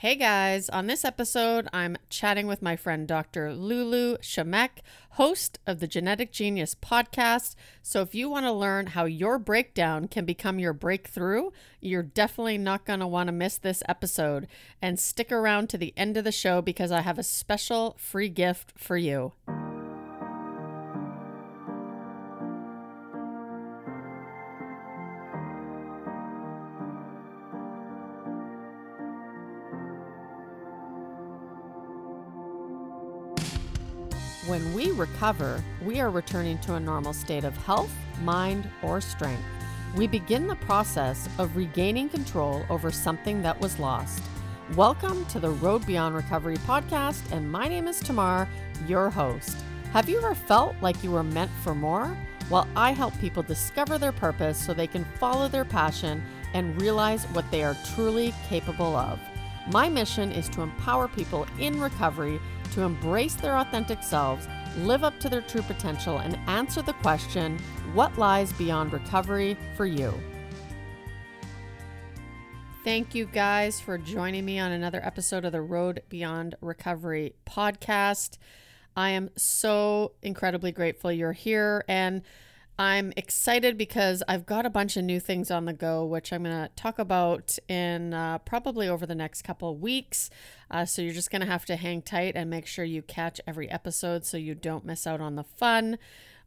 Hey guys, on this episode, I'm chatting with my friend Dr. Lulu Shimek, host of the Genetic Genius podcast. So, if you want to learn how your breakdown can become your breakthrough, you're definitely not going to want to miss this episode. And stick around to the end of the show because I have a special free gift for you. Recover, we are returning to a normal state of health, mind, or strength. We begin the process of regaining control over something that was lost. Welcome to the Road Beyond Recovery podcast, and my name is Tamar, your host. Have you ever felt like you were meant for more? Well, I help people discover their purpose so they can follow their passion and realize what they are truly capable of. My mission is to empower people in recovery to embrace their authentic selves, live up to their true potential, and answer the question what lies beyond recovery for you? Thank you guys for joining me on another episode of the Road Beyond Recovery podcast. I am so incredibly grateful you're here and I'm excited because I've got a bunch of new things on the go, which I'm going to talk about in uh, probably over the next couple of weeks. Uh, so you're just going to have to hang tight and make sure you catch every episode so you don't miss out on the fun.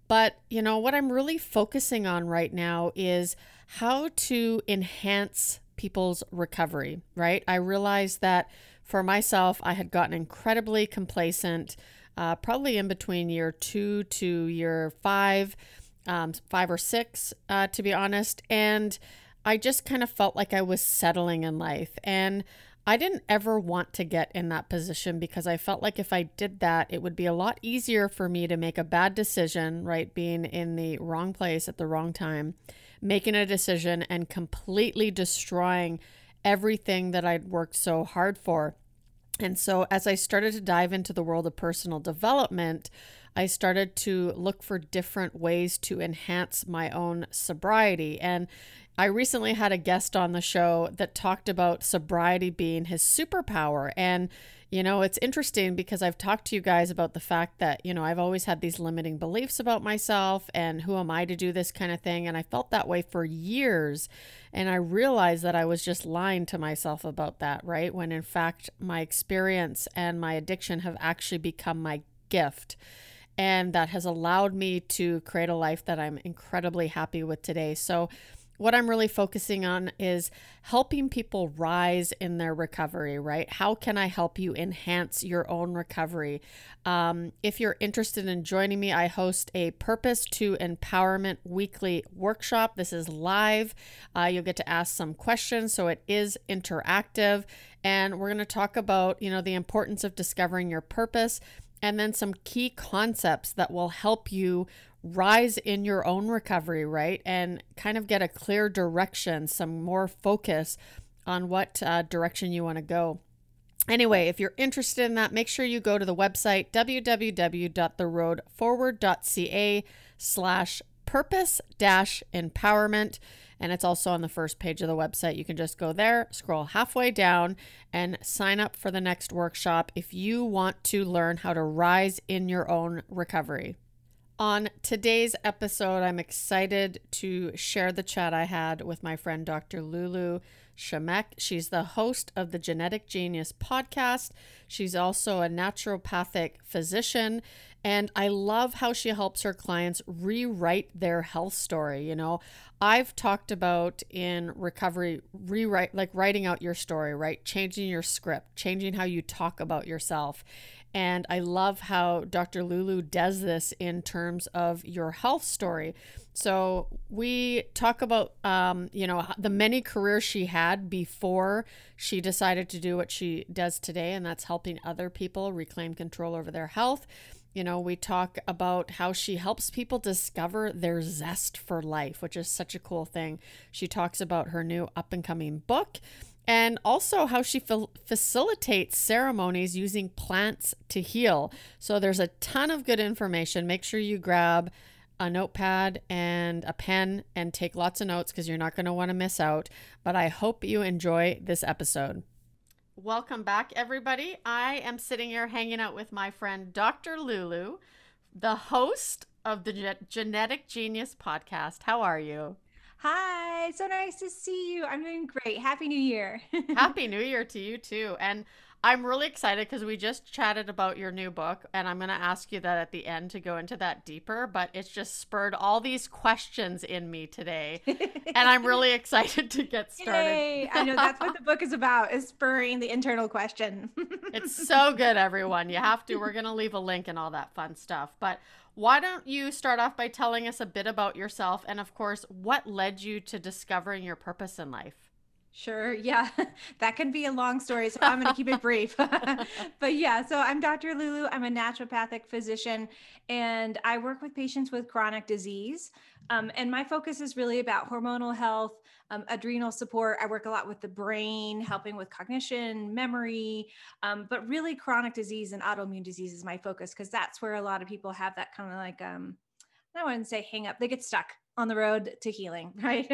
But, you know, what I'm really focusing on right now is how to enhance people's recovery, right? I realized that for myself, I had gotten incredibly complacent, uh, probably in between year two to year five um, five or six, uh, to be honest. And I just kind of felt like I was settling in life. And I didn't ever want to get in that position because I felt like if I did that, it would be a lot easier for me to make a bad decision, right? Being in the wrong place at the wrong time, making a decision and completely destroying everything that I'd worked so hard for. And so, as I started to dive into the world of personal development, I started to look for different ways to enhance my own sobriety. And I recently had a guest on the show that talked about sobriety being his superpower. And, you know, it's interesting because I've talked to you guys about the fact that, you know, I've always had these limiting beliefs about myself and who am I to do this kind of thing. And I felt that way for years. And I realized that I was just lying to myself about that, right? When in fact, my experience and my addiction have actually become my gift and that has allowed me to create a life that I'm incredibly happy with today. So, what I'm really focusing on is helping people rise in their recovery, right? How can I help you enhance your own recovery? Um, if you're interested in joining me, I host a Purpose to Empowerment weekly workshop. This is live. Uh, you'll get to ask some questions, so it is interactive. And we're going to talk about, you know, the importance of discovering your purpose and then some key concepts that will help you rise in your own recovery, right? And kind of get a clear direction, some more focus on what uh, direction you want to go. Anyway, if you're interested in that, make sure you go to the website www.theroadforward.ca slash purpose dash empowerment and it's also on the first page of the website. You can just go there, scroll halfway down, and sign up for the next workshop if you want to learn how to rise in your own recovery. On today's episode, I'm excited to share the chat I had with my friend Dr. Lulu Shimek. She's the host of the Genetic Genius podcast. She's also a naturopathic physician and I love how she helps her clients rewrite their health story. You know, I've talked about in recovery, rewrite, like writing out your story, right? Changing your script, changing how you talk about yourself. And I love how Dr. Lulu does this in terms of your health story. So we talk about, um, you know, the many careers she had before she decided to do what she does today, and that's helping other people reclaim control over their health. You know, we talk about how she helps people discover their zest for life, which is such a cool thing. She talks about her new up and coming book and also how she fa- facilitates ceremonies using plants to heal. So there's a ton of good information. Make sure you grab a notepad and a pen and take lots of notes because you're not going to want to miss out. But I hope you enjoy this episode. Welcome back, everybody. I am sitting here hanging out with my friend Dr. Lulu, the host of the Ge- Genetic Genius podcast. How are you? Hi, so nice to see you. I'm doing great. Happy New Year. Happy New Year to you too. And I'm really excited because we just chatted about your new book, and I'm going to ask you that at the end to go into that deeper. But it's just spurred all these questions in me today, and I'm really excited to get started. Yay. I know that's what the book is about: is spurring the internal question. it's so good, everyone. You have to. We're going to leave a link and all that fun stuff. But why don't you start off by telling us a bit about yourself, and of course, what led you to discovering your purpose in life? Sure. Yeah. That can be a long story. So I'm going to keep it brief. but yeah, so I'm Dr. Lulu. I'm a naturopathic physician and I work with patients with chronic disease. Um, and my focus is really about hormonal health, um, adrenal support. I work a lot with the brain, helping with cognition, memory, um, but really chronic disease and autoimmune disease is my focus because that's where a lot of people have that kind of like, um, I wouldn't want to say hang up, they get stuck on the road to healing, right?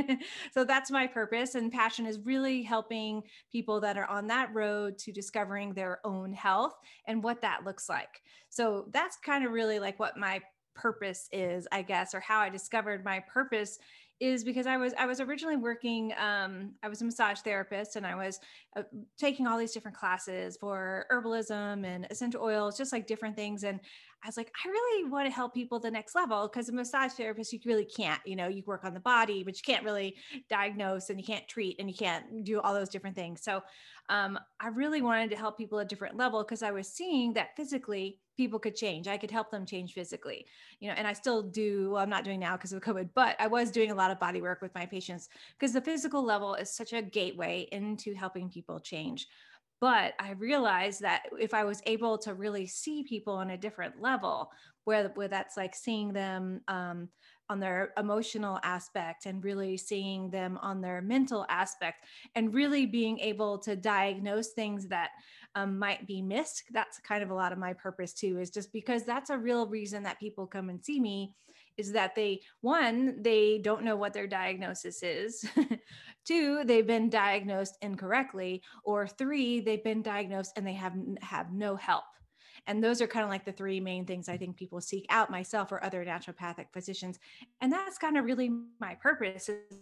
so that's my purpose. And passion is really helping people that are on that road to discovering their own health and what that looks like. So that's kind of really like what my purpose is, I guess, or how I discovered my purpose is because I was I was originally working um, I was a massage therapist and I was uh, taking all these different classes for herbalism and essential oils just like different things. And I was like I really want to help people the next level because a massage therapist you really can't you know you work on the body but you can't really diagnose and you can't treat and you can't do all those different things. So um, I really wanted to help people at a different level because I was seeing that physically people could change. I could help them change physically, you know, and I still do. Well, I'm not doing now because of COVID, but I was doing a lot of body work with my patients because the physical level is such a gateway into helping people change. But I realized that if I was able to really see people on a different level, where, where that's like seeing them um, on their emotional aspect and really seeing them on their mental aspect and really being able to diagnose things that um, might be missed. That's kind of a lot of my purpose too, is just because that's a real reason that people come and see me is that they, one, they don't know what their diagnosis is. Two, they've been diagnosed incorrectly. Or three, they've been diagnosed and they have, have no help. And those are kind of like the three main things I think people seek out, myself or other naturopathic physicians. And that's kind of really my purpose is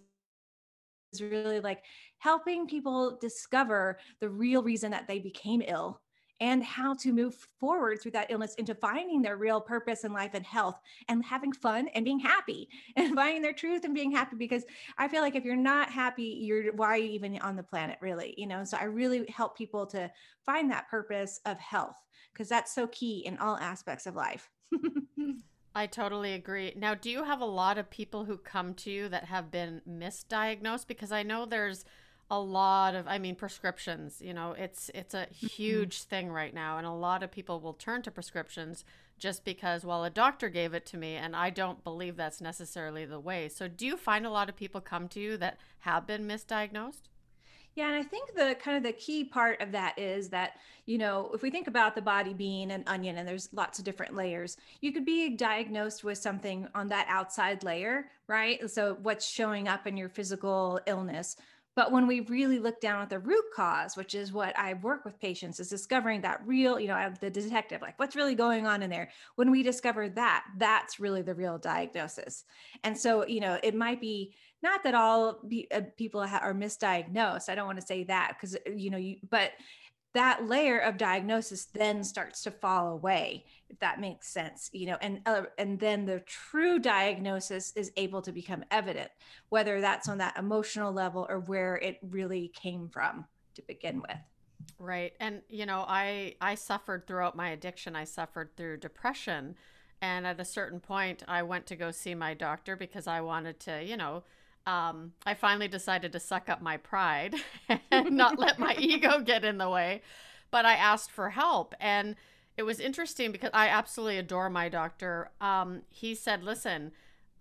really like helping people discover the real reason that they became ill and how to move forward through that illness into finding their real purpose in life and health and having fun and being happy and finding their truth and being happy because i feel like if you're not happy you're why are you even on the planet really you know? So i really help people to find that purpose of health because that's so key in all aspects of life I totally agree. Now, do you have a lot of people who come to you that have been misdiagnosed? Because I know there's a lot of i mean prescriptions you know it's it's a mm-hmm. huge mm-hmm. thing right now and a lot of people will turn to prescriptions just because well a doctor gave it to me and i don't believe that's necessarily the way so do you find a lot of people come to you that have been misdiagnosed yeah, and I think the kind of the key part of that is that, you know, if we think about the body being an onion and there's lots of different layers, you could be diagnosed with something on that outside layer, right? So what's showing up in your physical illness but when we really look down at the root cause, which is what I work with patients, is discovering that real, you know, I'm the detective, like what's really going on in there. When we discover that, that's really the real diagnosis. And so, you know, it might be not that all uh, people ha- are misdiagnosed. I don't want to say that because, you know, you, but that layer of diagnosis then starts to fall away if that makes sense you know and uh, and then the true diagnosis is able to become evident whether that's on that emotional level or where it really came from to begin with right and you know i i suffered throughout my addiction i suffered through depression and at a certain point i went to go see my doctor because i wanted to you know um, I finally decided to suck up my pride and not let my ego get in the way. But I asked for help. And it was interesting because I absolutely adore my doctor. Um, he said, Listen,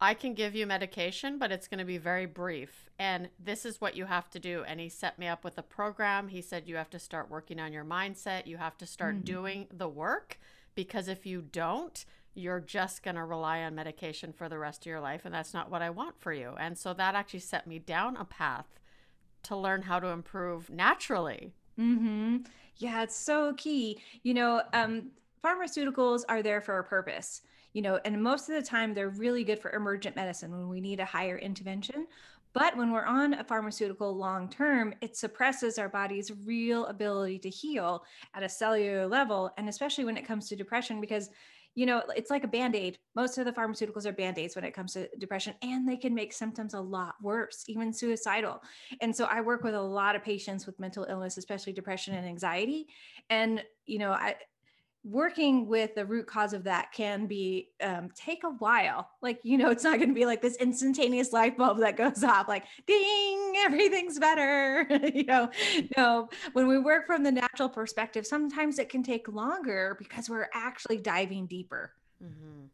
I can give you medication, but it's going to be very brief. And this is what you have to do. And he set me up with a program. He said, You have to start working on your mindset. You have to start mm-hmm. doing the work because if you don't, you're just going to rely on medication for the rest of your life. And that's not what I want for you. And so that actually set me down a path to learn how to improve naturally Mm-hmm. Yeah, it's so key. You know, um, pharmaceuticals are there for a purpose, you know, and most of the time they're really good for emergent medicine when we need a higher intervention. But when we're on a pharmaceutical long term, it suppresses our body's real ability to heal at a cellular level. And especially when it comes to depression, because you know, it's like a band aid. Most of the pharmaceuticals are band aids when it comes to depression, and they can make symptoms a lot worse, even suicidal. And so I work with a lot of patients with mental illness, especially depression and anxiety. And, you know, I, working with the root cause of that can be um, take a while. Like you know it's not going to be like this instantaneous light bulb that goes off like ding everything's better. You know no when we work from the natural perspective sometimes it can take longer because we're actually diving deeper. Mm-hmm.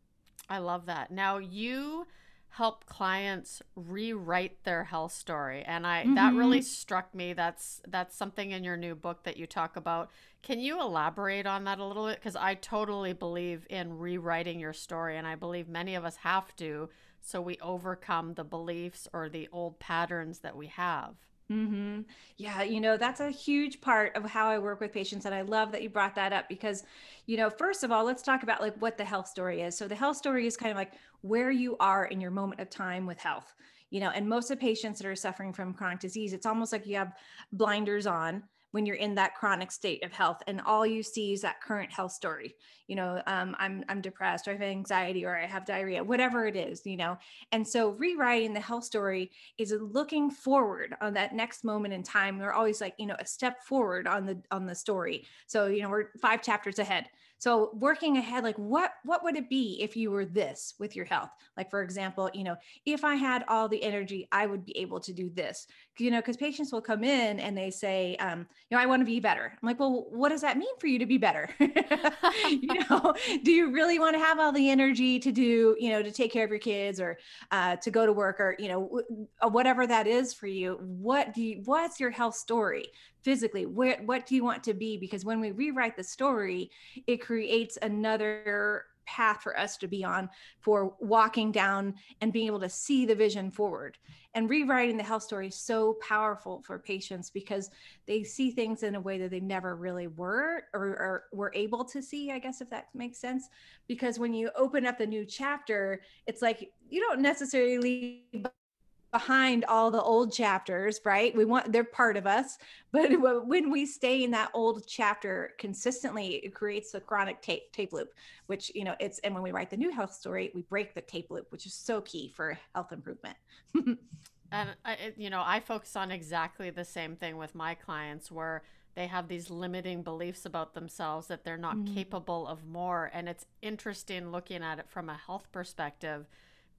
i love that. Now you help clients rewrite their health story. And i mm-hmm. that really struck me. That's that's something in your new book that you talk about. Can you elaborate on that a little bit? Because i totally believe in rewriting your story and i believe many of us have to so we overcome the beliefs or the old patterns that we have Mm-hmm. Yeah, you know, that's a huge part of how I work with patients. And I love that you brought that up because, you know, first of all, let's talk about like what the health story is. So the health story is kind of like where you are in your moment of time with health. You know, and most of patients that are suffering from chronic disease, it's almost like you have blinders on when you're in that chronic state of health and all you see is that current health story you know um, i'm i'm depressed or i have anxiety or i have diarrhea whatever it is you know? And so rewriting the health story is looking forward on that next moment in time. We're always like you know a step forward on the on the story. So you know we're five chapters ahead. So working ahead like what what would it be if you were this with your health? Like for example you know if i had all the energy i would be able to do this you know because patients will come in and they say um, you know i want to be better. I'm like well what does that mean for you to be better? You know do you really want to have all the energy to do you know to take care of your kids or uh, to go to work or you know uh, whatever that is for you? What do you what's your health story physically? Where what do you want to be? Because when we rewrite the story it creates another path for us to be on for walking down and being able to see the vision forward. And rewriting the health story is so powerful for patients because they see things in a way that they never really were or, or were able to see i guess if that makes sense. Because when you open up the new chapter it's like you don't necessarily behind all the old chapters, right? We want they're part of us, but when we stay in that old chapter consistently, it creates a chronic tape tape loop, which you know it's. And when we write the new health story, we break the tape loop, which is so key for health improvement. and I, you know, I focus on exactly the same thing with my clients, where they have these limiting beliefs about themselves that they're not mm-hmm. capable of more, and it's interesting looking at it from a health perspective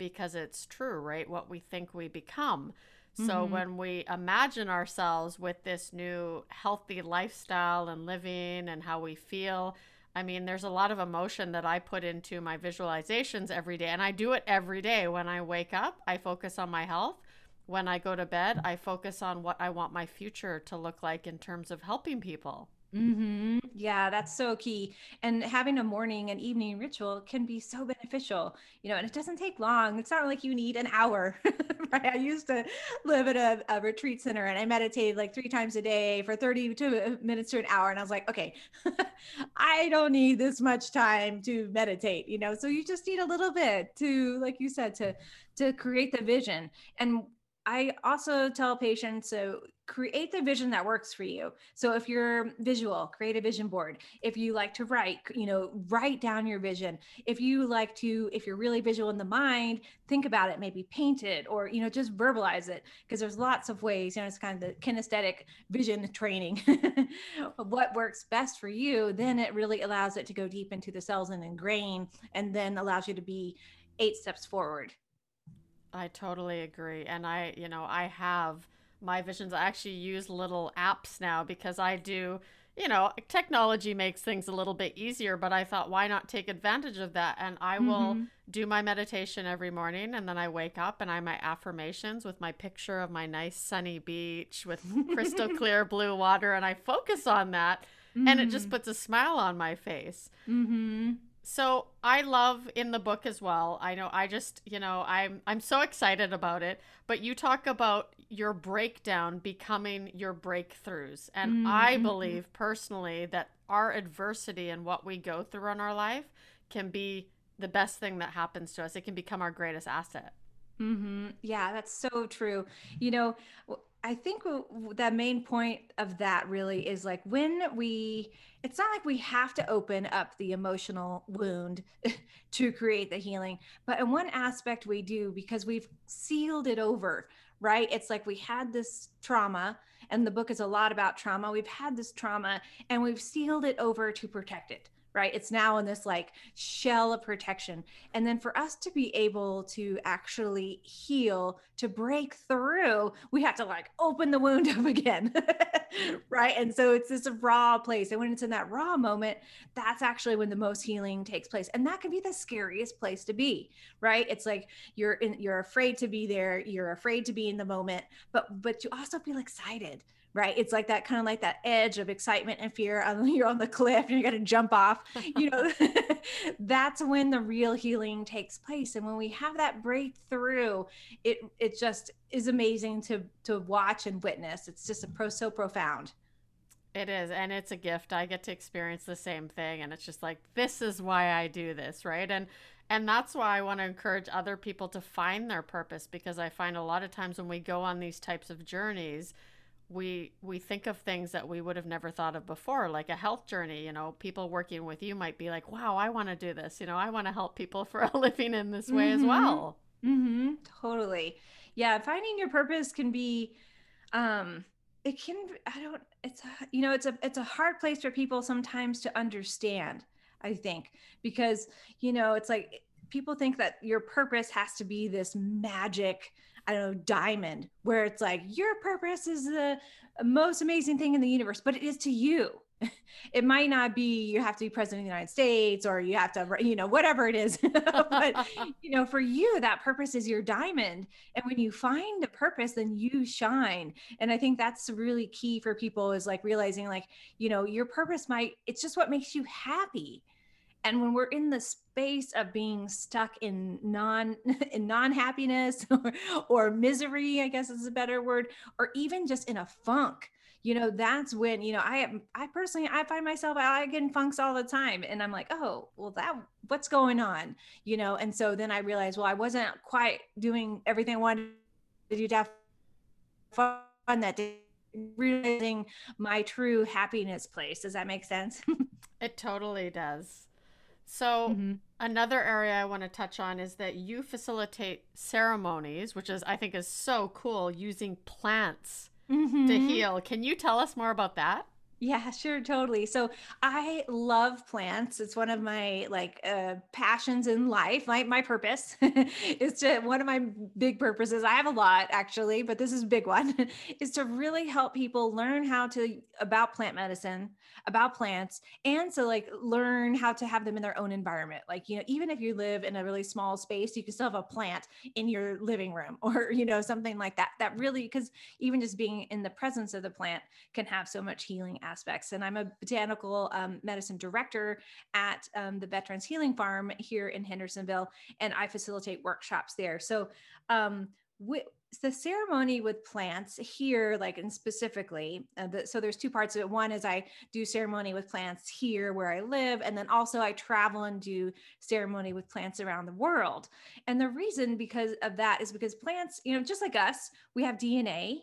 because it's true, right? What we think we become. So mm-hmm. when we imagine ourselves with this new healthy lifestyle and living and how we feel, I mean, there's a lot of emotion that I put into my visualizations every day. And I do it every day. When I wake up, I focus on my health. When I go to bed, I focus on what I want my future to look like in terms of helping people. Mm-hmm. Yeah, that's so key. And having a morning and evening ritual can be so beneficial, you know, and it doesn't take long. It's not like you need an hour. right? I used to live at a, a, retreat center and I meditated like three times a day for 32 minutes to an hour. And I was like, okay, I don't need this much time to meditate, you know, so you just need a little bit to, like you said, to, to create the vision. And I also tell patients so create the vision that works for you. So if you're visual, create a vision board. If you like to write, you know, write down your vision. If you like to if you're really visual in the mind, think about it, maybe paint it or you know just verbalize it because there's lots of ways, you know, it's kind of the kinesthetic vision training. what works best for you, then it really allows it to go deep into the cells and ingrain and then allows you to be eight steps forward I totally agree. And I, you know, I have my visions. I actually use little apps now because I do, you know, technology makes things a little bit easier, but I thought, why not take advantage of that? And I mm-hmm. will do my meditation every morning and then I wake up and I my affirmations with my picture of my nice sunny beach with crystal clear blue water and I focus on that mm-hmm. and it just mm-hmm. puts a smile on my face. Mm-hmm. So I love in the book as well. I know I just, you know, I'm I'm so excited about it, but you talk about your breakdown becoming your breakthroughs. And mm-hmm. I believe personally that our adversity and what we go through in our life can be the best thing that happens to us. It can become our greatest asset. Mm-hmm. Yeah, that's so true. You know, I think the main point of that really is like when we, it's not like we have to open up the emotional wound to create the healing, but in one aspect we do because we've sealed it over, right? It's like we had this trauma, and the book is a lot about trauma. We've had this trauma and we've sealed it over to protect it right? It's now in this like shell of protection. And then for us to be able to actually heal, to break through, we have to like open the wound up again, right? And so it's this raw place. And when it's in that raw moment, that's actually when the most healing takes place. And that can be the scariest place to be, right? It's like you're in, you're afraid to be there, you're afraid to be in the moment, but but you also feel excited right? It's like that kind of like that edge of excitement and fear. You're on the cliff and you got to jump off. You know, that's when the real healing takes place. And when we have that breakthrough, it it just is amazing to to watch and witness. It's just a pro so profound. It is, and it's a gift. I get to experience the same thing, and it's just like this is why I do this, right? And and that's why I want to encourage other people to find their purpose because I find a lot of times when we go on these types of journeys, we we think of things that we would have never thought of before like a health journey you know people working with you might be like wow i want to do this you know i want to help people for a living in this way mm-hmm. as well mm-hmm. totally yeah finding your purpose can be um it can i don't it's a, you know it's a it's a hard place for people sometimes to understand i think because you know it's like people think that your purpose has to be this magic I don't know, diamond, where it's like your purpose is the most amazing thing in the universe, but it is to you. It might not be you have to be president of the United States or you have to, you know, whatever it is. but, you know, for you, that purpose is your diamond. And when you find the purpose, then you shine. And I think that's really key for people is like realizing, like, you know, your purpose might, it's just what makes you happy and when we're in the space of being stuck in non in non-happiness or, or misery i guess is a better word or even just in a funk you know that's when you know i i personally i find myself i get in funks all the time and i'm like oh well that what's going on? You know and so then i realized well i wasn't quite doing everything i wanted to do to fun that day realizing my true happiness place. Does that make sense? It totally does so, mm-hmm. another area I want to touch on is that you facilitate ceremonies, which is I think is so cool using plants mm-hmm. to heal. Can you tell us more about that? Yeah, sure, totally. So I love plants. It's one of my like uh, passions in life. My my purpose is to one of my big purposes. I have a lot actually, but this is a big one. is to really help people learn how to about plant medicine, about plants, and to like learn how to have them in their own environment. Like you know, even if you live in a really small space, you can still have a plant in your living room or you know something like that. That really because even just being in the presence of the plant can have so much healing aspects. And I'm a botanical um, medicine director at um, the Veterans Healing Farm here in Hendersonville, and I facilitate workshops there. So, um, we, the ceremony with plants here like and specifically uh, the, so there's two parts of it one is i do ceremony with plants here where i live and then also i travel and do ceremony with plants around the world and the reason because of that is because plants you know just like us we have dna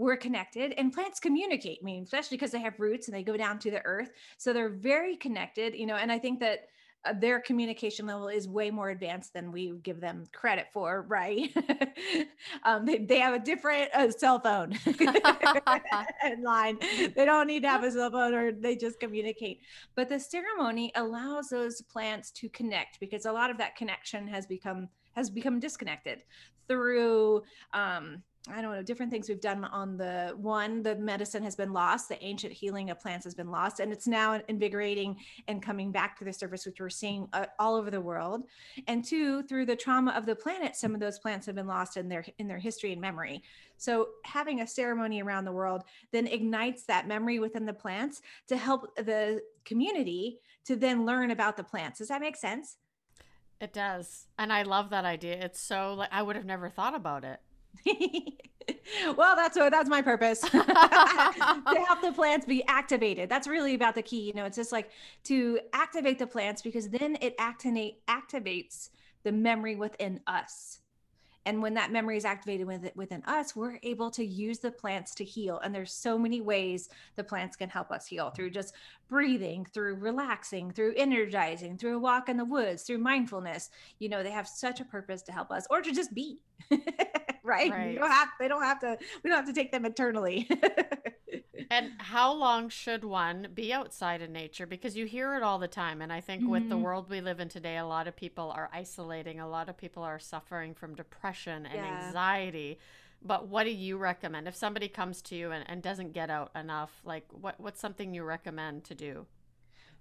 we're connected and plants communicate I mean especially because they have roots and they go down to the earth. So they're very connected you know and i think that uh, their communication level is way more advanced than we give them credit for right? Um, they, they, have a different uh, cell phone in line. They don't need to have a cell phone or they just communicate. But the ceremony allows those plants to connect because a lot of that connection has become has become disconnected through um, I don't know, different things we've done on the one, the medicine has been lost, the ancient healing of plants has been lost, and it's now invigorating and coming back to the surface, which we're seeing uh, all over the world. And two, through the trauma of the planet, some of those plants have been lost in their in their history and memory. So having a ceremony around the world then ignites that memory within the plants to help the community to then learn about the plants. Does that make sense? It does. And I love that idea. It's so like I would have never thought about it. well, that's what that's my purpose to help the plants be activated. That's really about the key. You know, it's just like to activate the plants because then it activate activates the memory within us. And when that memory is activated within us, we're able to use the plants to heal. And there's so many ways the plants can help us heal through just breathing, through relaxing, through energizing, through a walk in the woods, through mindfulness. You know, they have such a purpose to help us or to just be. right? right. You don't have they don't have to we don't have to take them eternally. and how long should one be outside in nature? Because you hear it all the time. And I think mm-hmm. with the mm-hmm. world we live in today, a lot of people are isolating, a lot of people are suffering from depression and yeah. anxiety. But what do you recommend if somebody comes to you and, and doesn't get out enough? Like, what, what's something you recommend to do?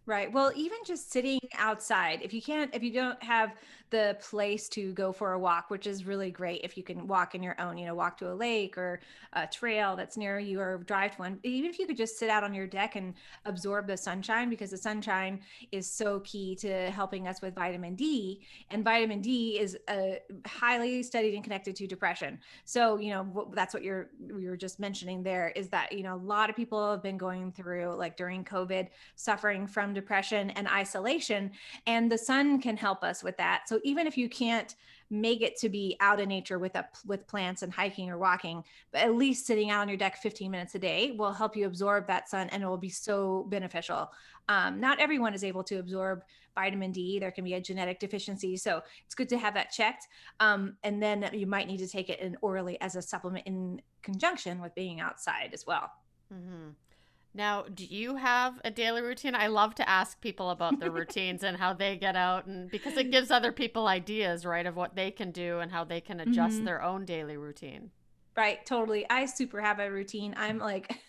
Right. Well, even just sitting outside, if you can't, if you don't have the place to go for a walk, which is really great if you can walk in your own, you know, walk to a lake or a trail that's near you or drive to one. Even if you could just sit out on your deck and absorb the sunshine, because the sunshine is so key to helping us with vitamin D. And vitamin D is uh, highly studied and connected to depression. So, you know, that's what you're, you were just mentioning there is that, you know, a lot of people have been going through, like during COVID, suffering from depression and isolation. And the sun can help us with that. So even if you can't make it to be out in nature with a, with plants and hiking or walking, but at least sitting out on your deck 15 minutes a day will help you absorb that sun and it will be so beneficial. Um, not everyone is able to absorb vitamin D. There can be a genetic deficiency. So it's good to have that checked. Um, and then you might need to take it in orally as a supplement in conjunction with being outside as well. Mm-hmm. Now, do you have a daily routine? I love to ask people about their routines and how they get out and because it gives other people ideas, right, of what they can do and how they can adjust mm-hmm. their own daily routine. Right, totally. I super have a routine. I'm like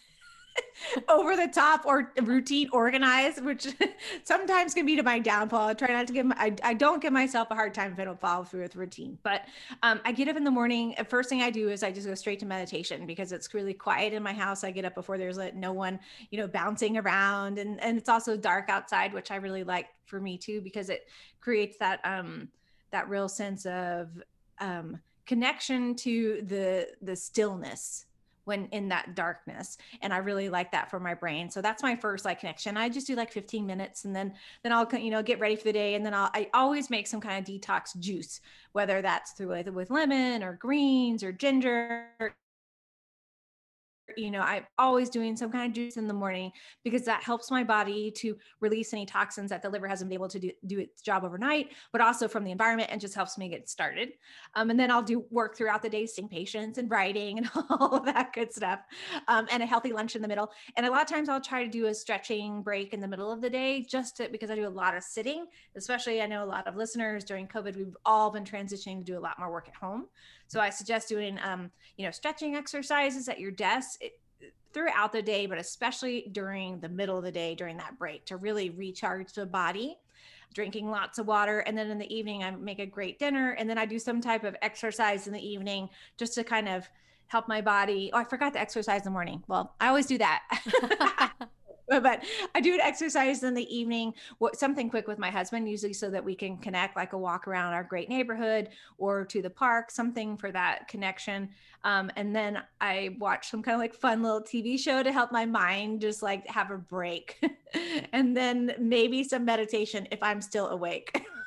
over the top or routine organized, which sometimes can be to my downfall. I try not to give my, I, I don't give myself a hard time if I don't follow through with routine. But um, I get up in the morning. First thing I do is I just go straight to meditation because it's really quiet in my house. I get up before there's like no one, you know, bouncing around, and and it's also dark outside, which I really like for me too because it creates that um that real sense of um connection to the the stillness when in that darkness and i really like that for my brain. So that's my first like connection. I just do like 15 minutes and then then i'll you know get ready for the day and then i'll i always make some kind of detox juice whether that's through with, with lemon or greens or ginger you know, I'm always doing some kind of juice in the morning because that helps my body to release any toxins that the liver hasn't been able to do, do its job overnight, but also from the environment and just helps me get started. Um, and then I'll do work throughout the day, seeing patients and writing and all of that good stuff, um, and a healthy lunch in the middle. And a lot of times I'll try to do a stretching break in the middle of the day just to, because I do a lot of sitting, especially I know a lot of listeners during COVID, we've all been transitioning to do a lot more work at home. So I suggest doing, um, you know, stretching exercises at your desk it, throughout the day, but especially during the middle of the day during that break to really recharge the body. Drinking lots of water. And then in the evening, I make a great dinner. And then I do some type of exercise in the evening just to kind of help my body. Oh, I forgot to exercise in the morning. Well, I always do that. but I do an exercise in the evening, something quick with my husband, usually so that we can connect, like a walk around our great neighborhood or to the park, something for that connection. Um, and then I watch some kind of like fun little TV show to help my mind just like have a break. and then maybe some meditation if I'm still awake.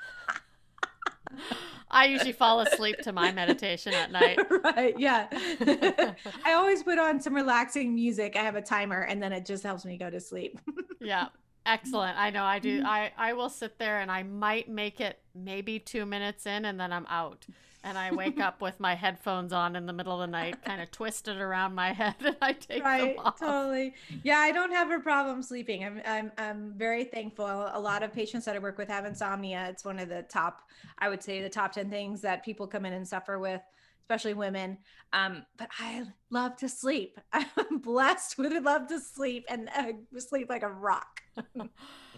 I usually fall asleep to my meditation at night. right. Yeah. I always put on some relaxing music. I have a timer and then it just helps me go to sleep. yeah. Excellent. I know I do. I, I will sit there and I might make it maybe two minutes in and then I'm out and I wake up with my headphones on in the middle of the night, kind of twisted around my head, and I take right, them off. Totally. Yeah, I don't have a problem sleeping. I'm, I'm, I'm very thankful. A lot of patients that I work with have insomnia. It's one of the top, I would say, the top ten things that people come in and suffer with especially women. Um, but I love to sleep. I'm blessed with love to sleep and uh, sleep like a rock.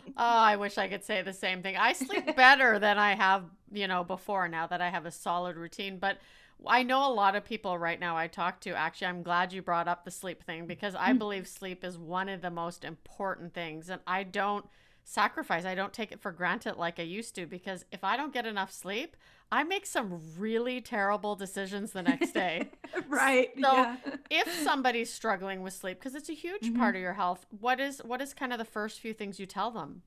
oh, I wish I could say the same thing. I sleep better than I have, you know, before now that I have a solid routine. But I know a lot of people right now I talk to. Actually, I'm glad you brought up the sleep thing because I mm. believe sleep is one of the most important things. And I don't sacrifice, I don't take it for granted like I used to because if I don't get enough sleep, I make some really terrible decisions the next day. right. So yeah. if somebody's struggling with sleep, because it's a huge mm-hmm. part of your health, what is what is kind of the first few things you tell them?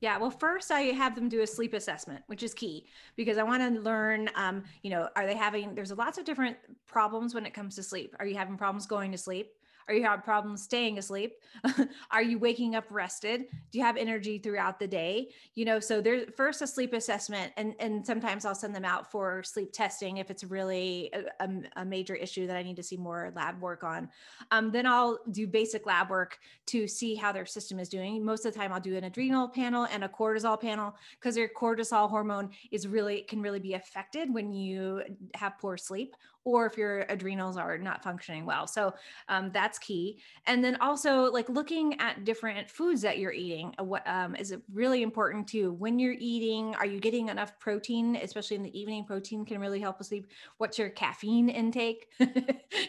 Yeah, well, first I have them do a sleep assessment, which is key because I want to learn, um, you know, are they having, there's lots of different problems when it comes to sleep. Are you having problems going to sleep? Are you having problems staying asleep? Are you waking up rested? Do you have energy throughout the day? You know, so there's first a sleep assessment, and and sometimes I'll send them out for sleep testing if it's really a, a, major issue that I need to see more lab work on. Um, then I'll do basic lab work to see how their system is doing. Most of the time, I'll do an adrenal panel and a cortisol panel because their cortisol hormone is really can really be affected when you have poor sleep or if your adrenals are not functioning well. So um, that's key. And then also like looking at different foods that you're eating. Uh, what um, is it really important too? When you're eating, are you getting enough protein, especially in the evening? Protein can really help with sleep. What's your caffeine intake?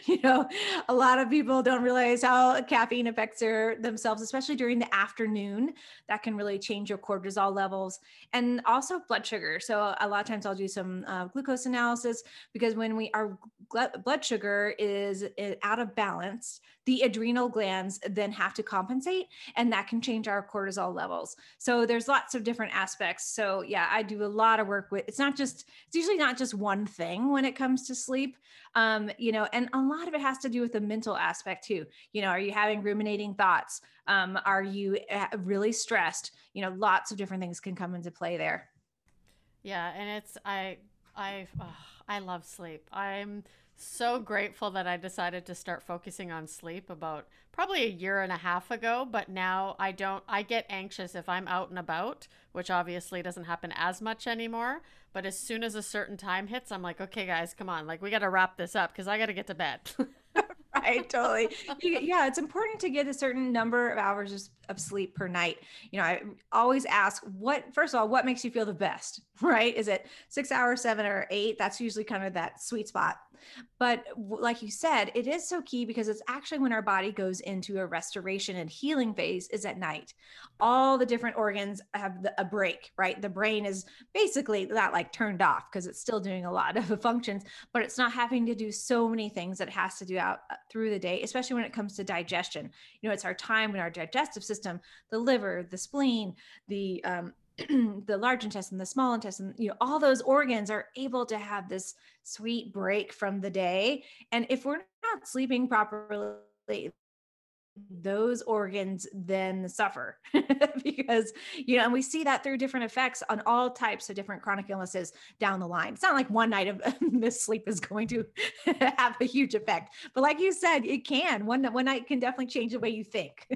you know, a lot of people don't realize how caffeine affects their themselves, especially during the afternoon. That can really change your cortisol levels and also blood sugar. So a lot of times I'll do some uh, glucose analysis because when we are blood sugar is out of balance, the adrenal glands then have to compensate, and that can change our cortisol levels. So there's lots of different aspects. So yeah, I do a lot of work with. It's not just. It's usually not just one thing when it comes to sleep. Um, you know, and a lot of it has to do with the mental aspect too. You know, are you having ruminating thoughts? Um, are you uh, really stressed? You know, lots of different things can come into play there. Yeah, and it's I I oh, I love sleep. I'm so grateful that I decided to start focusing on sleep about probably a year and a half ago, but now I don't I get anxious if I'm out and about, which obviously doesn't happen as much anymore, but as soon as a certain time hits, I'm like, "Okay guys, come on. Like we got to wrap this up cuz I got to get to bed." right totally yeah it's important to get a certain number of hours of sleep per night you know i always ask what first of all what makes you feel the best right is it six hours seven or eight that's usually kind of that sweet spot but like you said, it is so key because it's actually when our body goes into a restoration and healing phase is at night. All the different organs have the, a break, right? The brain is basically not like turned off because it's still doing a lot of functions, but it's not having to do so many things that it has to do out uh, through the day, especially when it comes to digestion. You know, it's our time when our digestive system, the liver, the spleen, the um, the large intestine, the small intestine, you know, all those organs are able to have this sweet break from the day. And if we're not sleeping properly, those organs then suffer because you know and we see that through different effects on all types of different chronic illnesses down the line. It's not like one night of missed sleep is going to have a huge effect but like you said it can. One one night can definitely change the way you think.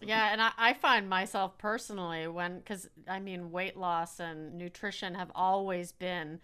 Yeah and I, I find myself personally when because i mean weight loss and nutrition have always been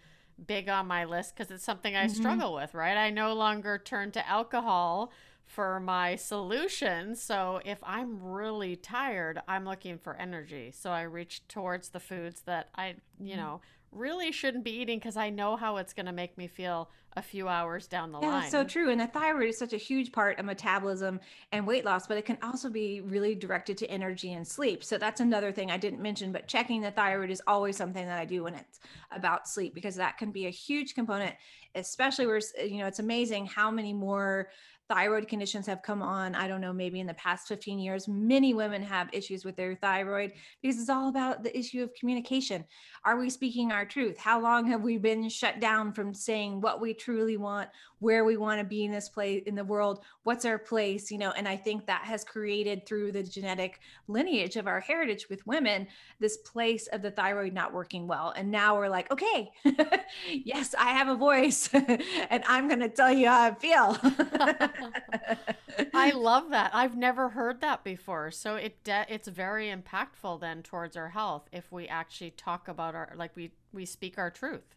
big on my list because it's something i mm-hmm. struggle with right? I no longer turn to alcohol for my solution. So if I'm really tired, I'm looking for energy. So I reach towards the foods that I, you mm-hmm. know, really shouldn't be eating because I know how it's going to make me feel a few hours down the yeah, line. That's so true. And the thyroid is such a huge part of metabolism and weight loss, but it can also be really directed to energy and sleep. So that's another thing I didn't mention, but checking the thyroid is always something that I do when it's about sleep because that can be a huge component, especially where, you know, it's amazing how many more thyroid conditions have come on, I don't know, maybe in the past 15 years, many women have issues with their thyroid because it's all about the issue of communication. Are we speaking our truth? How long have we been shut down from saying what we truly want, where we want to be in this place in the world, what's our place, you know? And I think that has created through the genetic lineage of our heritage with women this place of the thyroid not working well. And now we're like, okay, yes, I have a voice and I'm going to tell you how I feel. I love that. I've never heard that before. So it de- it's very impactful then towards our health if we actually talk about our like we we speak our truth.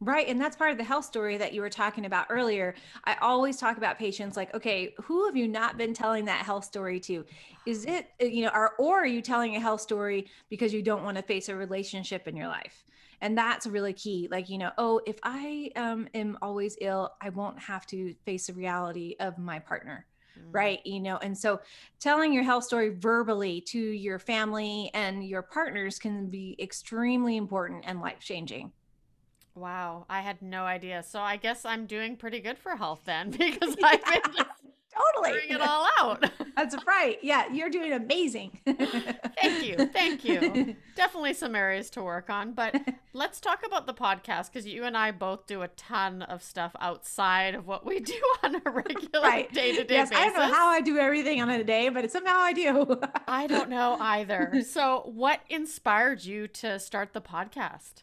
Right. And that's part of the health story that you were talking about earlier. I always talk about patients like, okay, who have you not been telling that health story to? Is it, uh, you know, or, or are you telling a health story because you don't want to face a relationship in your life? And that's really key. Like, you know, oh, if I um, am always ill, I won't have to face the reality of my partner mm. right you know and so telling your health story verbally to your family and your partners can be extremely important and life changing Wow, I had no idea. So I guess I'm doing pretty good for health then because I've been totally figuring it all out. That's right. Yeah, you're doing amazing. thank you. Thank you. Definitely some areas to work on, but let's talk about the podcast because you and I both do a ton of stuff outside of what we do on a regular day to day basis. I don't know how I do everything on a day, but somehow I do. I don't know either. So, what inspired you to start the podcast?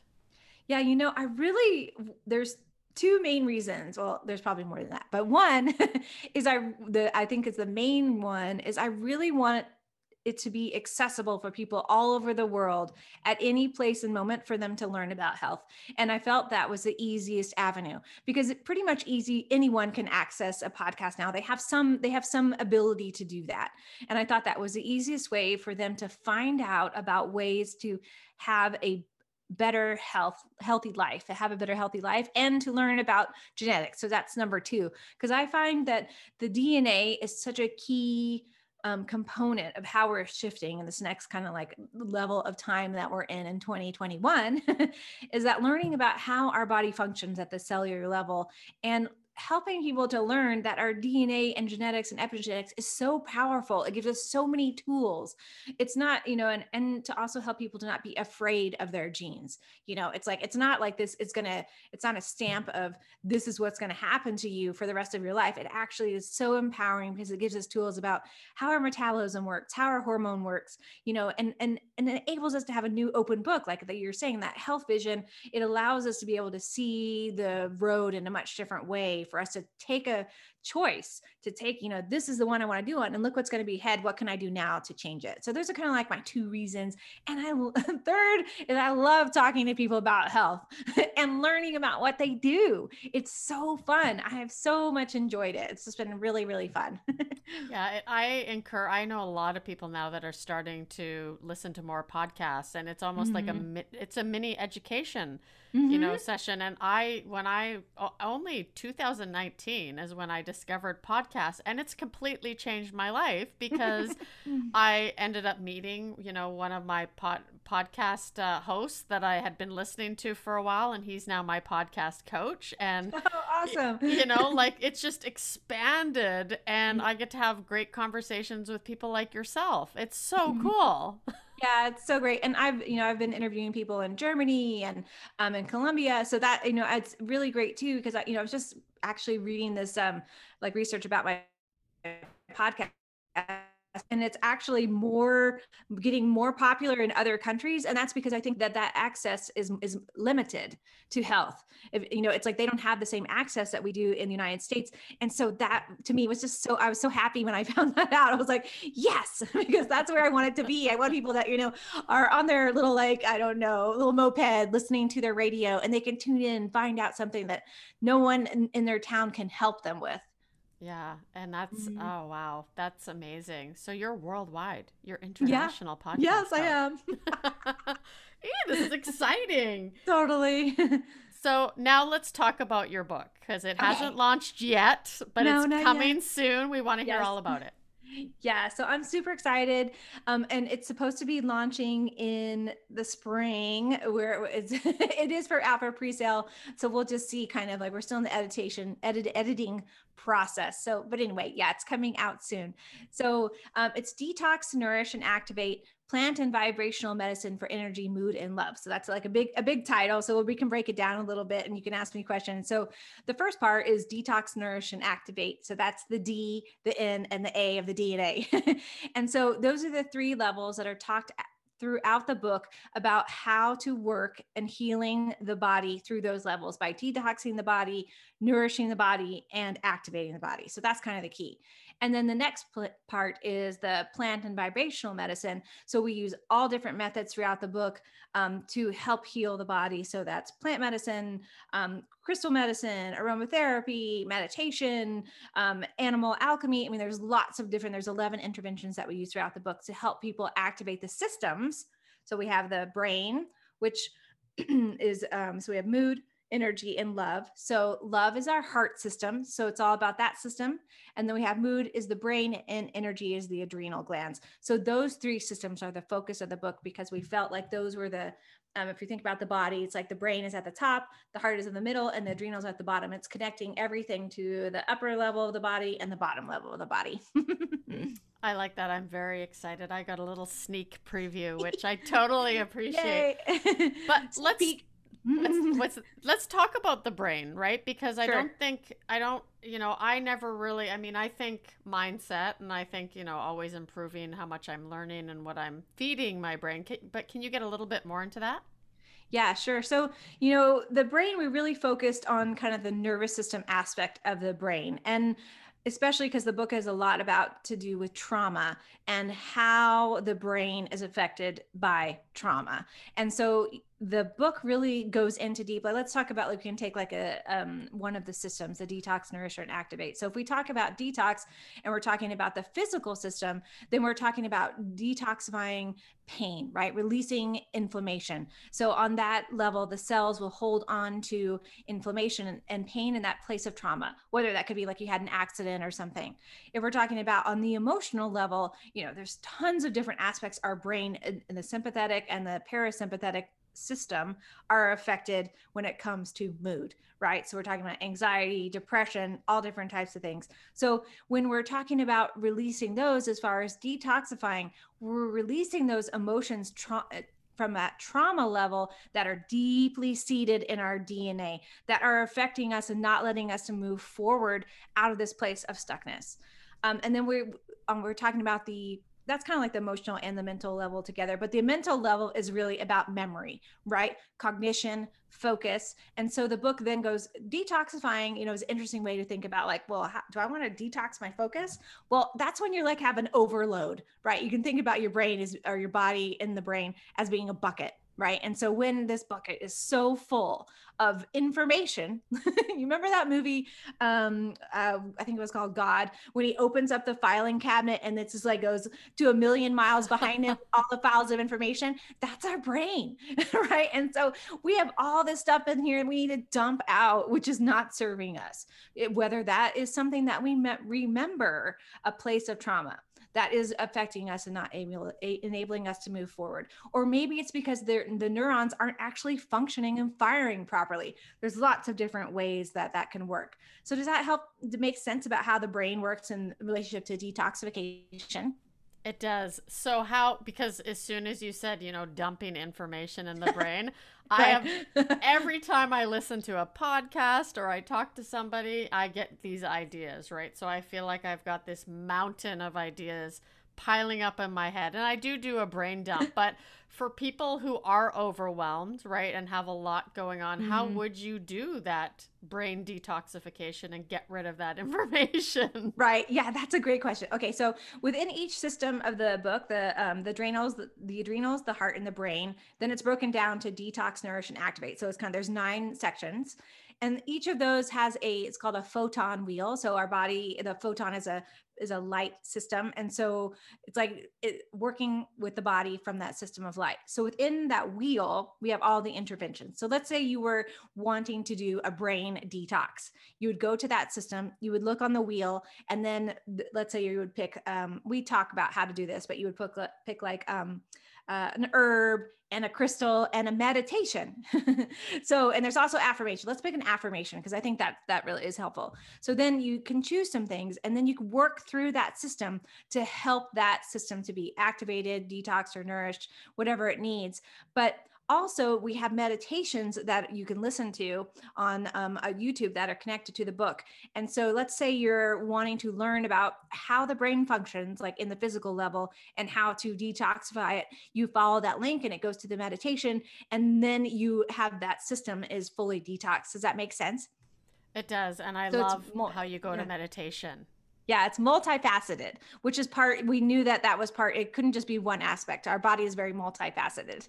Yeah, you know, I really there's two main reasons. Well, there's probably more than that, but one is I the I think is the main one is I really want it to be accessible for people all over the world at any place and moment for them to learn about health. And I felt that was the easiest avenue because it pretty much easy anyone can access a podcast now. They have some they have some ability to do that. And I thought that was the easiest way for them to find out about ways to have a better health healthy life to have a better healthy life and to learn about genetics. So that's number two because i find that the dna is such a key um, component of how we're shifting in this next kind of like level of time that we're in in 2021 is that learning about how our body functions at the cellular level and helping people to learn that our DNA and genetics and epigenetics is so powerful. It gives us so many tools. It's not, you know, and and to also help people to not be afraid of their genes. You know, it's like it's not like this it's going to it's not a stamp of this is what's going to happen to you for the rest of your life. It actually is so empowering because it gives us tools about how our metabolism works, how our hormone works, you know, and and and it enables us to have a new open book like that you're saying that health vision, it allows us to be able to see the road in a much different way for us to take a choice to take, you know, this is the one I want to do on and look what's going to be ahead. What can I do now to change it? So those are kind of like my two reasons. And I third is I love talking to people about health and learning about what they do. It's so fun. I have so much enjoyed it. It's just been really, really fun. yeah, I incur I know a lot of people now that are starting to listen to more podcasts and it's almost mm-hmm. like a mm-hmm. it's a mini education mm-hmm. you know, mm-hmm. session. And I, when I, only 2019 is when I discovered podcasts and it's completely changed my life because I ended up meeting, you know, one of my pod, podcast uh, hosts that I had been listening to for a while, and he's now my podcast coach. And oh, awesome, you know, like it's just expanded, and I get to have great conversations with people like yourself. It's so mm-hmm. cool. Yeah, it's so great. And I've, you know, I've been interviewing people in Germany and um in Colombia. So that, you know, it's really great too, because I, you know, I was just actually reading this um like research about my podcast and it's actually more getting more popular in other countries and that's because i think that that access is is limited to health. If, you know it's like they don't have the same access that we do in the united states. And so that to me was just so i was so happy when i found that out. I was like yes because that's where i want it to be. I want people that you know are on their little like i don't know little moped listening to their radio and they can tune in and find out something that no one in, in their town can help them with yeah, and that's mm-hmm. oh wow, that's amazing. So you're worldwide. You're international yeah. podcast. Yes, I am. this is exciting. totally. so now let's talk about your book because it okay. hasn't launched yet, but no, it's coming yet. soon. We want to hear yes. all about it. Yeah, so I'm super excited. Um, and it's supposed to be launching in the spring where it's it is for for pre-sale. So we'll just see kind of like we're still in the editation, edit editing process. So, but anyway, yeah, it's coming out soon. So um, it's detox, nourish, and activate plant and vibrational medicine for energy mood and love. So that's like a big a big title. So we can break it down a little bit and you can ask me questions. So the first part is detox nourish and activate. So that's the d the n and the a of the dna and so those are the three levels that are talked throughout the book about how to work and healing the body through those levels by detoxing the body, nourishing the body, and activating the body. So that's kind of the key. And then the next pl- part is the plant and vibrational medicine. So we use all different methods throughout the book um, to help heal the body. So that's plant medicine, um, crystal medicine, aromatherapy, meditation, um, animal alchemy. I mean, there's lots of different, there's 11 interventions that we use throughout the book to help people activate the systems. So we have the brain, which is, um, so we have mood, energy and love. So love is our heart system. So it's all about that system. And then we have mood is the brain and energy is the adrenal glands. So those three systems are the focus of the book because we felt like those were the um, if you think about the body, it's like the brain is at the top, the heart is in the middle, and the adrenals at the bottom. It's connecting everything to the upper level of the body and the bottom level of the body. I like that. I'm very excited. I got a little sneak preview, which I totally appreciate. but let's let's, let's let's talk about the brain, right? Because I sure. don't think I don't, you know, I never really. I mean, I think mindset, and I think you know, always improving how much I'm learning and what I'm feeding my brain. Can, but can you get a little bit more into that? Yeah, sure. So, you know, the brain, we really focused on kind of the nervous system aspect of the brain. And especially because the book has a lot about to do with trauma and how the brain is affected by trauma. And so the book really goes into deep like let's talk about like we can take like a um, one of the systems the detox nourish and activate. So if we talk about detox and we're talking about the physical system then we're talking about detoxifying pain right? Releasing inflammation. So on that level the cells will hold on to inflammation and, and pain in that place of trauma whether that could be like you had an accident or something. If we're talking about on the emotional level you know there's tons of different aspects our brain in, in the sympathetic and the parasympathetic system are affected when it comes to mood, right? So we're talking about anxiety, depression, all different types of things. So when we're talking about releasing those as far as detoxifying, we're releasing those emotions tra- from that trauma level that are deeply seated in our DNA that are affecting us and not letting us to move forward out of this place of stuckness. Um, and then we um, we're talking about the that's kind of like the emotional and the mental level together but the mental level is really about memory right? Cognition focus and so the book then goes detoxifying you know is an interesting way to think about like well how, do i want to detox my focus? Well that's when you're like have an overload right? You can think about your brain as or your body in the brain as being a bucket right? And so when this bucket is so full of information, you remember that movie? Um, uh, I think it was called God, when he opens up the filing cabinet and it's just like goes to a million miles behind him, all the files of information. That's our brain, right? And so we have all this stuff in here and we need to dump out, which is not serving us. It, whether that is something that we remember a place of trauma that is affecting us and not able, enabling us to move forward. Or maybe it's because the neurons aren't actually functioning and firing properly. There's lots of different ways that that can work. So does that help to make sense about how the brain works in relationship to detoxification? It does. So how because as soon as you said, you know, dumping information in the brain, I have every time I listen to a podcast or I talk to somebody, I get these ideas, right? So I feel like I've got this mountain of ideas piling up in my head. And I do do a brain dump, but for people who are overwhelmed, right, and have a lot going on, mm-hmm. how would you do that brain detoxification and get rid of that information? Right. Yeah, that's a great question. Okay, so within each system of the book, the um, the adrenals, the, the adrenals, the heart, and the brain, then it's broken down to detox, nourish, and activate. So it's kind of there's nine sections and each of those has a it's called a photon wheel so our body the photon is a is a light system and so it's like it, working with the body from that system of light. So within that wheel we have all the interventions. So let's say you were wanting to do a brain detox. You would go to that system you would look on the wheel and then let's say you would pick um, we talk about how to do this but you would pick, pick like um, uh, an herb and a crystal and a meditation. so, and there's also affirmation. Let's pick an affirmation because I think that that really is helpful. So then you can choose some things and then you can work through that system to help that system to be activated, detoxed or nourished, whatever it needs. But also we have meditations that you can listen to on um, a youtube that are connected to the book. And so let's say you're wanting to learn about how the brain functions like in the physical level and how to detoxify it. You follow that link and it goes to the meditation and then you have that system is fully detoxed. Does that make sense? It does and i so love more, how you go yeah. to meditation Yeah, it's multifaceted, which is part, we knew that that was part, it couldn't just be one aspect. Our body is very multifaceted.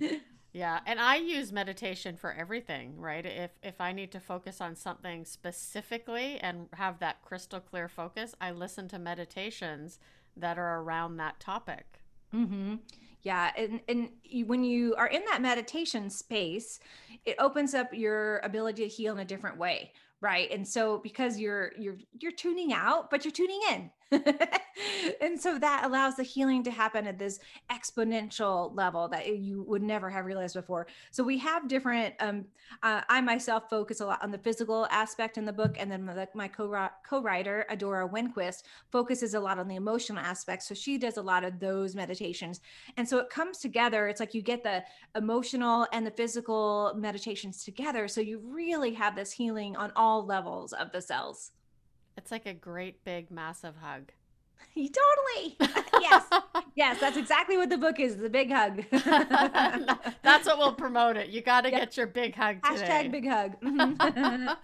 yeah. And I use meditation for everything, right? If, if I need to focus on something specifically and have that crystal clear focus, I listen to meditations that are around that topic. Mm-hmm. Yeah, and and you, when you are in that meditation space, it opens up your ability to heal in a different way, right? And so because you're you're you're tuning out but you're tuning in and so that allows the healing to happen at this exponential level that you would never have realized before. So we have different um uh, i myself focus a lot on the physical aspect in the book and then my, my co- co-writer adora winquist focuses a lot on the emotional aspect so she does a lot of those meditations. And so it comes together it's like you get the emotional and the physical meditations together so you really have this healing on all levels of the cells it's like a great big massive hug. You totally. yes. Yes, that's exactly what the book is, the big hug. that's what we'll promote it. You got to yep. get your big hug today. Hashtag big hug.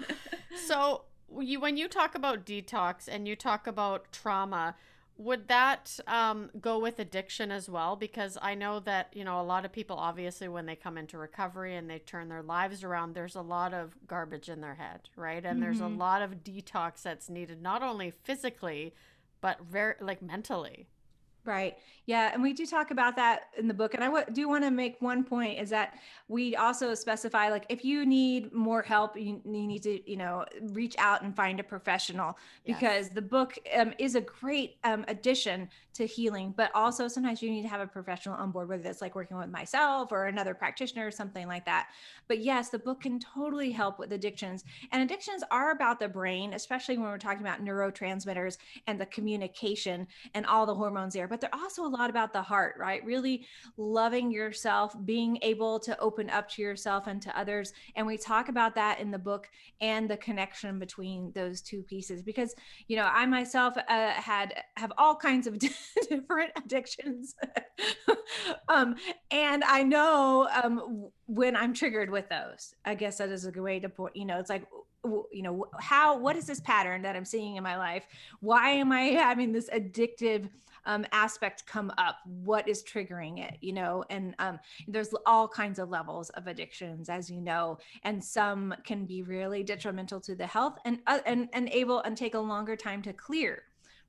So, you when you talk about detox and you talk about trauma, would that um, go with addiction as well? Because I know that, you know, a lot of people, obviously, when they come into recovery and they turn their lives around, there's a lot of garbage in their head, right? And mm-hmm. there's a mm-hmm. lot of detox that's needed, not only physically, but very, like, mentally. Right. Yeah. And we do talk about that in the book. And I w- do want to make one point is that we also specify like if you need more help, you, you need to, you know, reach out and find a professional yes. because the book um, is a great um, addition to healing. But also sometimes you need to have a professional on board, whether it's like working with myself or another practitioner or something like that. But yes, the book can totally help with addictions. And addictions are about the brain, especially when we're talking about neurotransmitters and the communication and all the hormones there. But but they're also a lot about the heart, right? Really loving yourself, being able to open up to yourself and to others. And we talk about that in the book and the connection between those two pieces because, you know, I myself uh, had have all kinds of different addictions. um, and I know um, when I'm triggered with those. I guess that is a good way to put, you know, it's like you know how what is this pattern that i'm seeing in my life why am i having this addictive um, aspect come up what is triggering it you know? And um, there's all kinds of levels of addictions as you know and some can be really detrimental to the health and uh, and and able and take a longer time to clear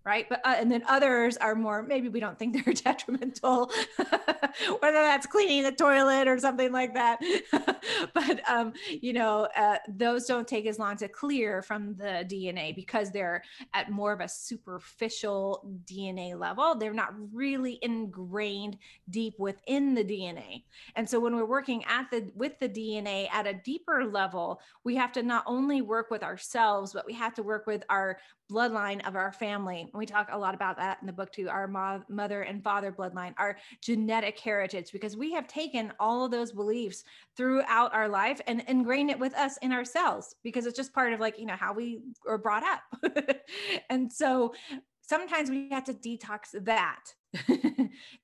right? But uh, and then others are more maybe we don't think they're detrimental whether that's cleaning the toilet or something like that. But um you know uh, those don't take as long to clear from the dna because they're at more of a superficial dna level. They're not really ingrained deep within the dna and so when we're working at the with the dna at a deeper level we have to not only work with ourselves but we have to work with our bloodline of our family. We talk a lot about that in the book too, our mo- mother and father bloodline, our genetic heritage, because we have taken all of those beliefs throughout our life and ingrained it with us in our cells because it's just part of like, you know, how we were brought up. and so sometimes we have to detox that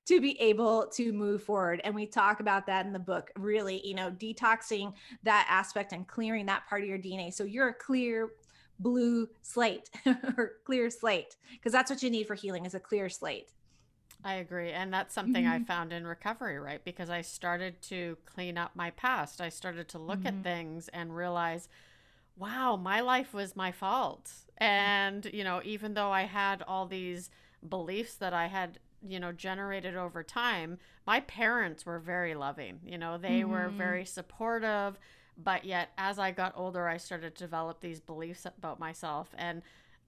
to be able to move forward and we talk about that in the book really you know detoxing that aspect and clearing that part of your dna so you're a clear blue slate or clear slate because that's what you need for healing is a clear slate I agree. And that's something mm-hmm. I found in recovery, right? Because I started to clean up my past. I started to look mm-hmm. at things and realize, wow, my life was my fault. And, you know, even though I had all these beliefs that I had, you know, generated over time, my parents were very loving. You know, they mm-hmm. were very supportive. But yet, as I got older, I started to develop these beliefs about myself. And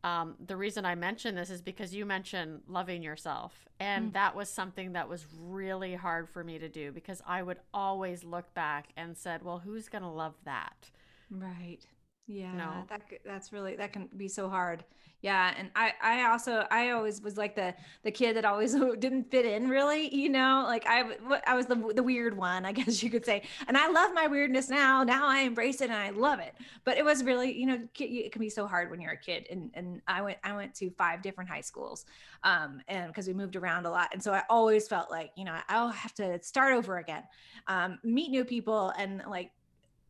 um, the reason I mention this is because you mentioned loving yourself. And mm. that was something that was really hard for me to do because I would always look back and said, well, who's going to love that? Right. Yeah. No. That, that's really, that can be so hard yeah and i i also i always was like the the kid that always didn't fit in really you know like i i was the, the weird one i guess you could say and i love my weirdness now now i embrace it and i love it but it was really you know it can be so hard when you're a kid and and i went i went to five different high schools um and because we moved around a lot and so i always felt like you know i'll have to start over again um meet new people and like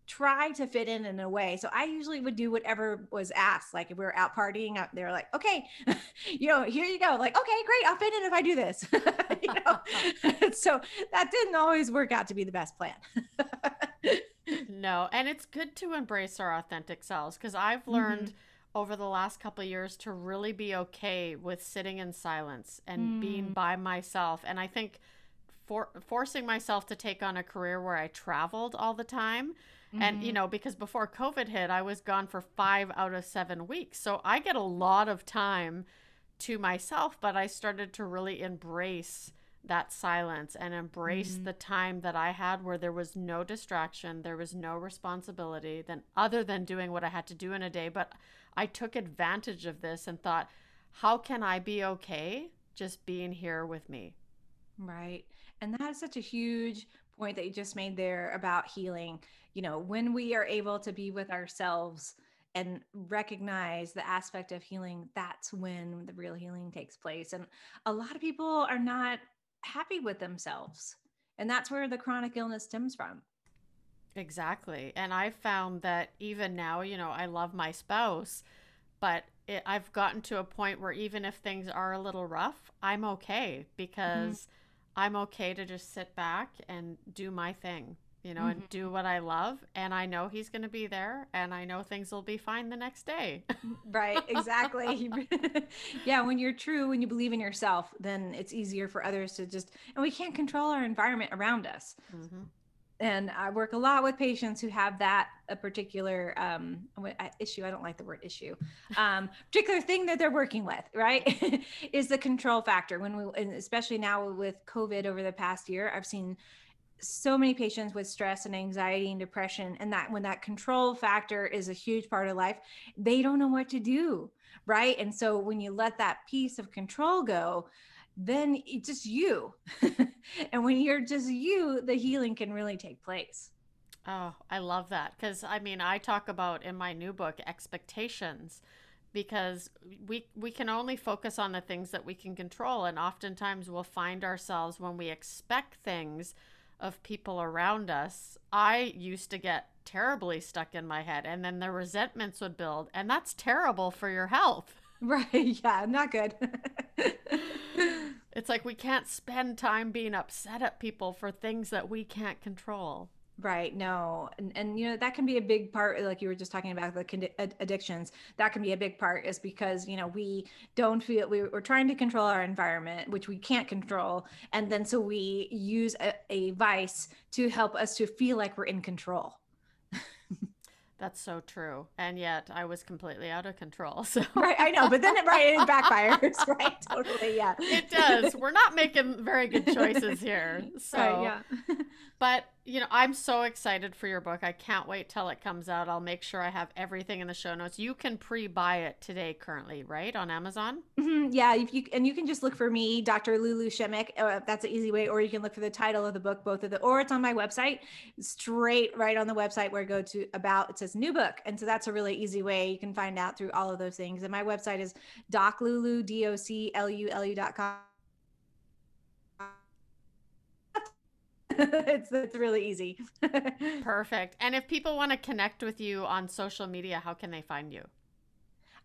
try to fit in in a way. So I usually would do whatever was asked. Like if we were out partying, they were like, okay, you know, here you go. Like, okay, great. I'll fit in if I do this. you know? so that didn't always work out to be the best plan. no. And it's good to embrace our authentic selves because I've learned mm-hmm. over the last couple years to really be okay with sitting in silence and mm. being by myself. And I think for, forcing myself to take on a career where I traveled all the time Mm-hmm. And, you mm-hmm. know, because before COVID hit, I was gone for five out of seven weeks. So I get a lot of time to myself, but I started to really embrace that silence and embrace mm-hmm. the time that I had where there was no distraction, there was no responsibility than other than doing what I had to do in a day. But I took advantage of this and thought, how can I be okay just being here with me? Right. And that is such a huge point that you just made there about healing you know when we are able to be with ourselves and recognize the aspect of healing that's when the real healing takes place. And a lot of people are not happy with themselves. And that's where the chronic illness stems from. Exactly. And i found that even now you know i love my spouse but it, i've gotten to a point where even if things are a little rough i'm okay because mm-hmm I'm okay to just sit back and do my thing, you know, mm-hmm. and do what I love. And I know he's going to be there and I know things will be fine the next day. right. Exactly. yeah. When you're true, when you believe in yourself, then it's easier for others to just, and we can't control our environment around us. Mm-hmm and I work a lot with patients who have that a particular um, issue. I don't like the word issue. Um, particular thing that they're working with, right, is the control factor. When we, and especially now with COVID over the past year, I've seen so many patients with stress and anxiety and depression, and that when that control factor is a huge part of life, they don't know what to do, right? And so when you let that piece of control go, then it's just you. and when you're just you, the healing can really take place. Oh, I love that. Because I mean, I talk about in my new book expectations because we we can only focus on the things that we can control and oftentimes we'll find ourselves when we expect things of people around us i used to get terribly stuck in my head and then the resentments would build and that's terrible for your health right yeah not good It's like we can't spend time being upset at people for things that we can't control. Right. No. And, and, you know, that can be a big part, like you were just talking about the addictions. That can be a big part, is because, you know, we don't feel we, are trying to control our environment, which we can't control. And then so we use a, a vice to help us to feel like we're in control. That's so true. And yet I was completely out of control. So Right, I know, but then it right it backfires, right? Totally, yeah. It does. We're not making very good choices here. So right, yeah. but you know, I'm so excited for your book. I can't wait till it comes out. I'll make sure I have everything in the show notes. You can pre-buy it today currently, right? On Amazon? Mm-hmm. Yeah, if you and you can just look for me, Dr. Lulu Shimek. Uh, that's an easy way or you can look for the title of the book, both of the or it's on my website. Straight right on the website where I go to about it says new book. And so that's a really easy way you can find out through all of those things. And my website is doclulu d o c l u l u.com it's it's really easy. Perfect. And if people want to connect with you on social media, how can they find you?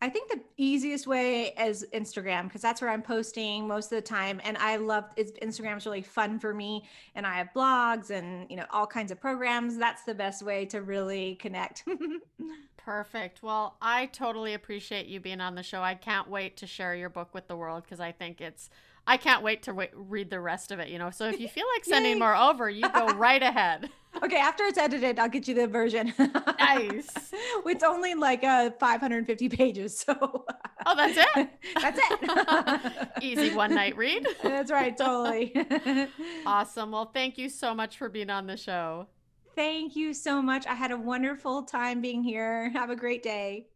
I think the easiest way is Instagram because that's where I'm posting most of the time, and I love it's Instagram's really fun for me, and I have blogs and you know all kinds of programs. That's the best way to really connect. Perfect. Well, I totally appreciate you being on the show. I can't wait to share your book with the world because I think it's I can't wait to wait, read the rest of it, you know. So if you feel like sending more over, you go right ahead. Okay, after it's edited, I'll get you the version. nice. it's only like uh 550 pages, so Oh, that's it. that's it. Easy one night read. That's right, totally. awesome. Well, thank you so much for being on the show. Thank you so much. I had a wonderful time being here. Have a great day.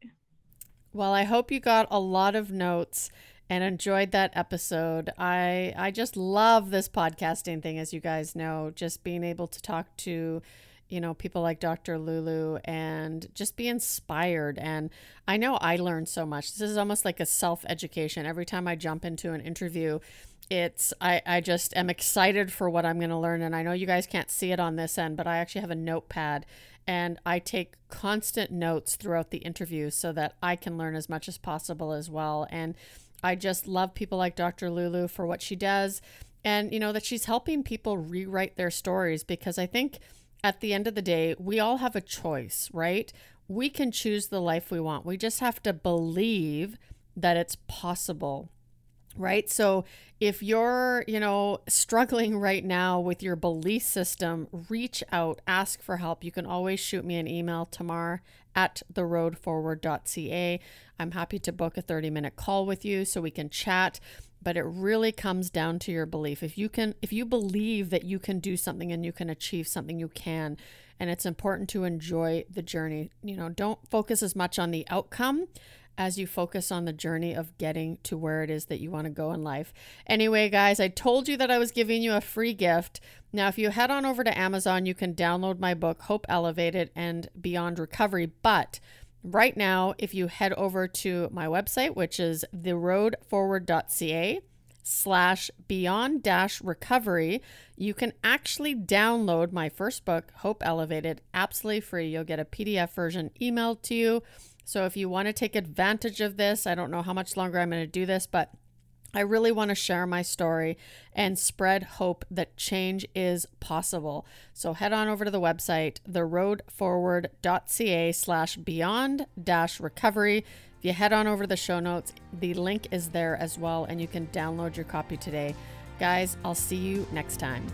Well, I hope you got a lot of notes and enjoyed that episode. I I just love this podcasting thing as you guys know, just being able to talk to you know, people like Dr. Lulu and just be inspired. And I know I learned so much. This is almost like a self education. Every time I jump into an interview, it's I, I just am excited for what I'm going to learn. And I know you guys can't see it on this end, but I actually have a notepad and I take constant notes throughout the interview so that I can learn as much as possible as well. And I just love people like Dr. Lulu for what she does and you know that she's helping people rewrite their stories because I think at the end of the day, we all have a choice, right? We can choose the life we want. We just have to believe that it's possible right? So if you're, you know, struggling right now with your belief system, reach out, ask for help. You can always shoot me an email, Tamar at theroadforward.ca. I'm happy to book a 30 minute call with you so we can chat. But it really comes down to your belief. If you can, if you believe that you can do something and you can achieve something, you can. And it's important to enjoy the journey. You know, don't focus as much on the outcome as you focus on the journey of getting to where it is that you want to go in life. Anyway, guys, I told you that I was giving you a free gift. Now, if you head on over to Amazon, you can download my book, Hope Elevated and Beyond Recovery. But right now, if you head over to my website, which is theroadforward.ca, slash beyond dash recovery you can actually download my first book hope elevated absolutely free you'll get a pdf version emailed to you so if you want to take advantage of this, I don't know how much longer I'm going to do this, but I really want to share my story and spread hope that change is possible. So head on over to the website, theroadforward.ca slash beyond dash recovery. If you head on over to the show notes, the link is there as well, and you can download your copy today. Guys, I'll see you next time.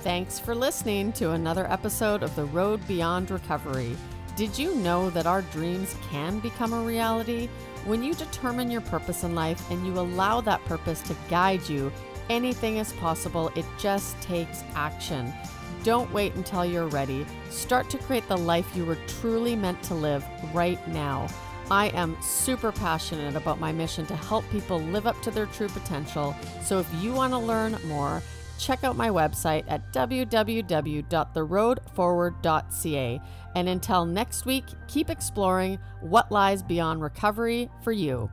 Thanks for listening to another episode of The Road Beyond Recovery. Did you know that our dreams can become a reality? When you determine your purpose in life and you allow that purpose to guide you, anything is possible. It just takes action. Don't wait until you're ready. Start to create the life you were truly meant to live right now. I am super passionate about my mission to help people live up to their true potential. So if you want to learn more, check out my website at www.theroadforward.ca. And until next week, keep exploring what lies beyond recovery for you.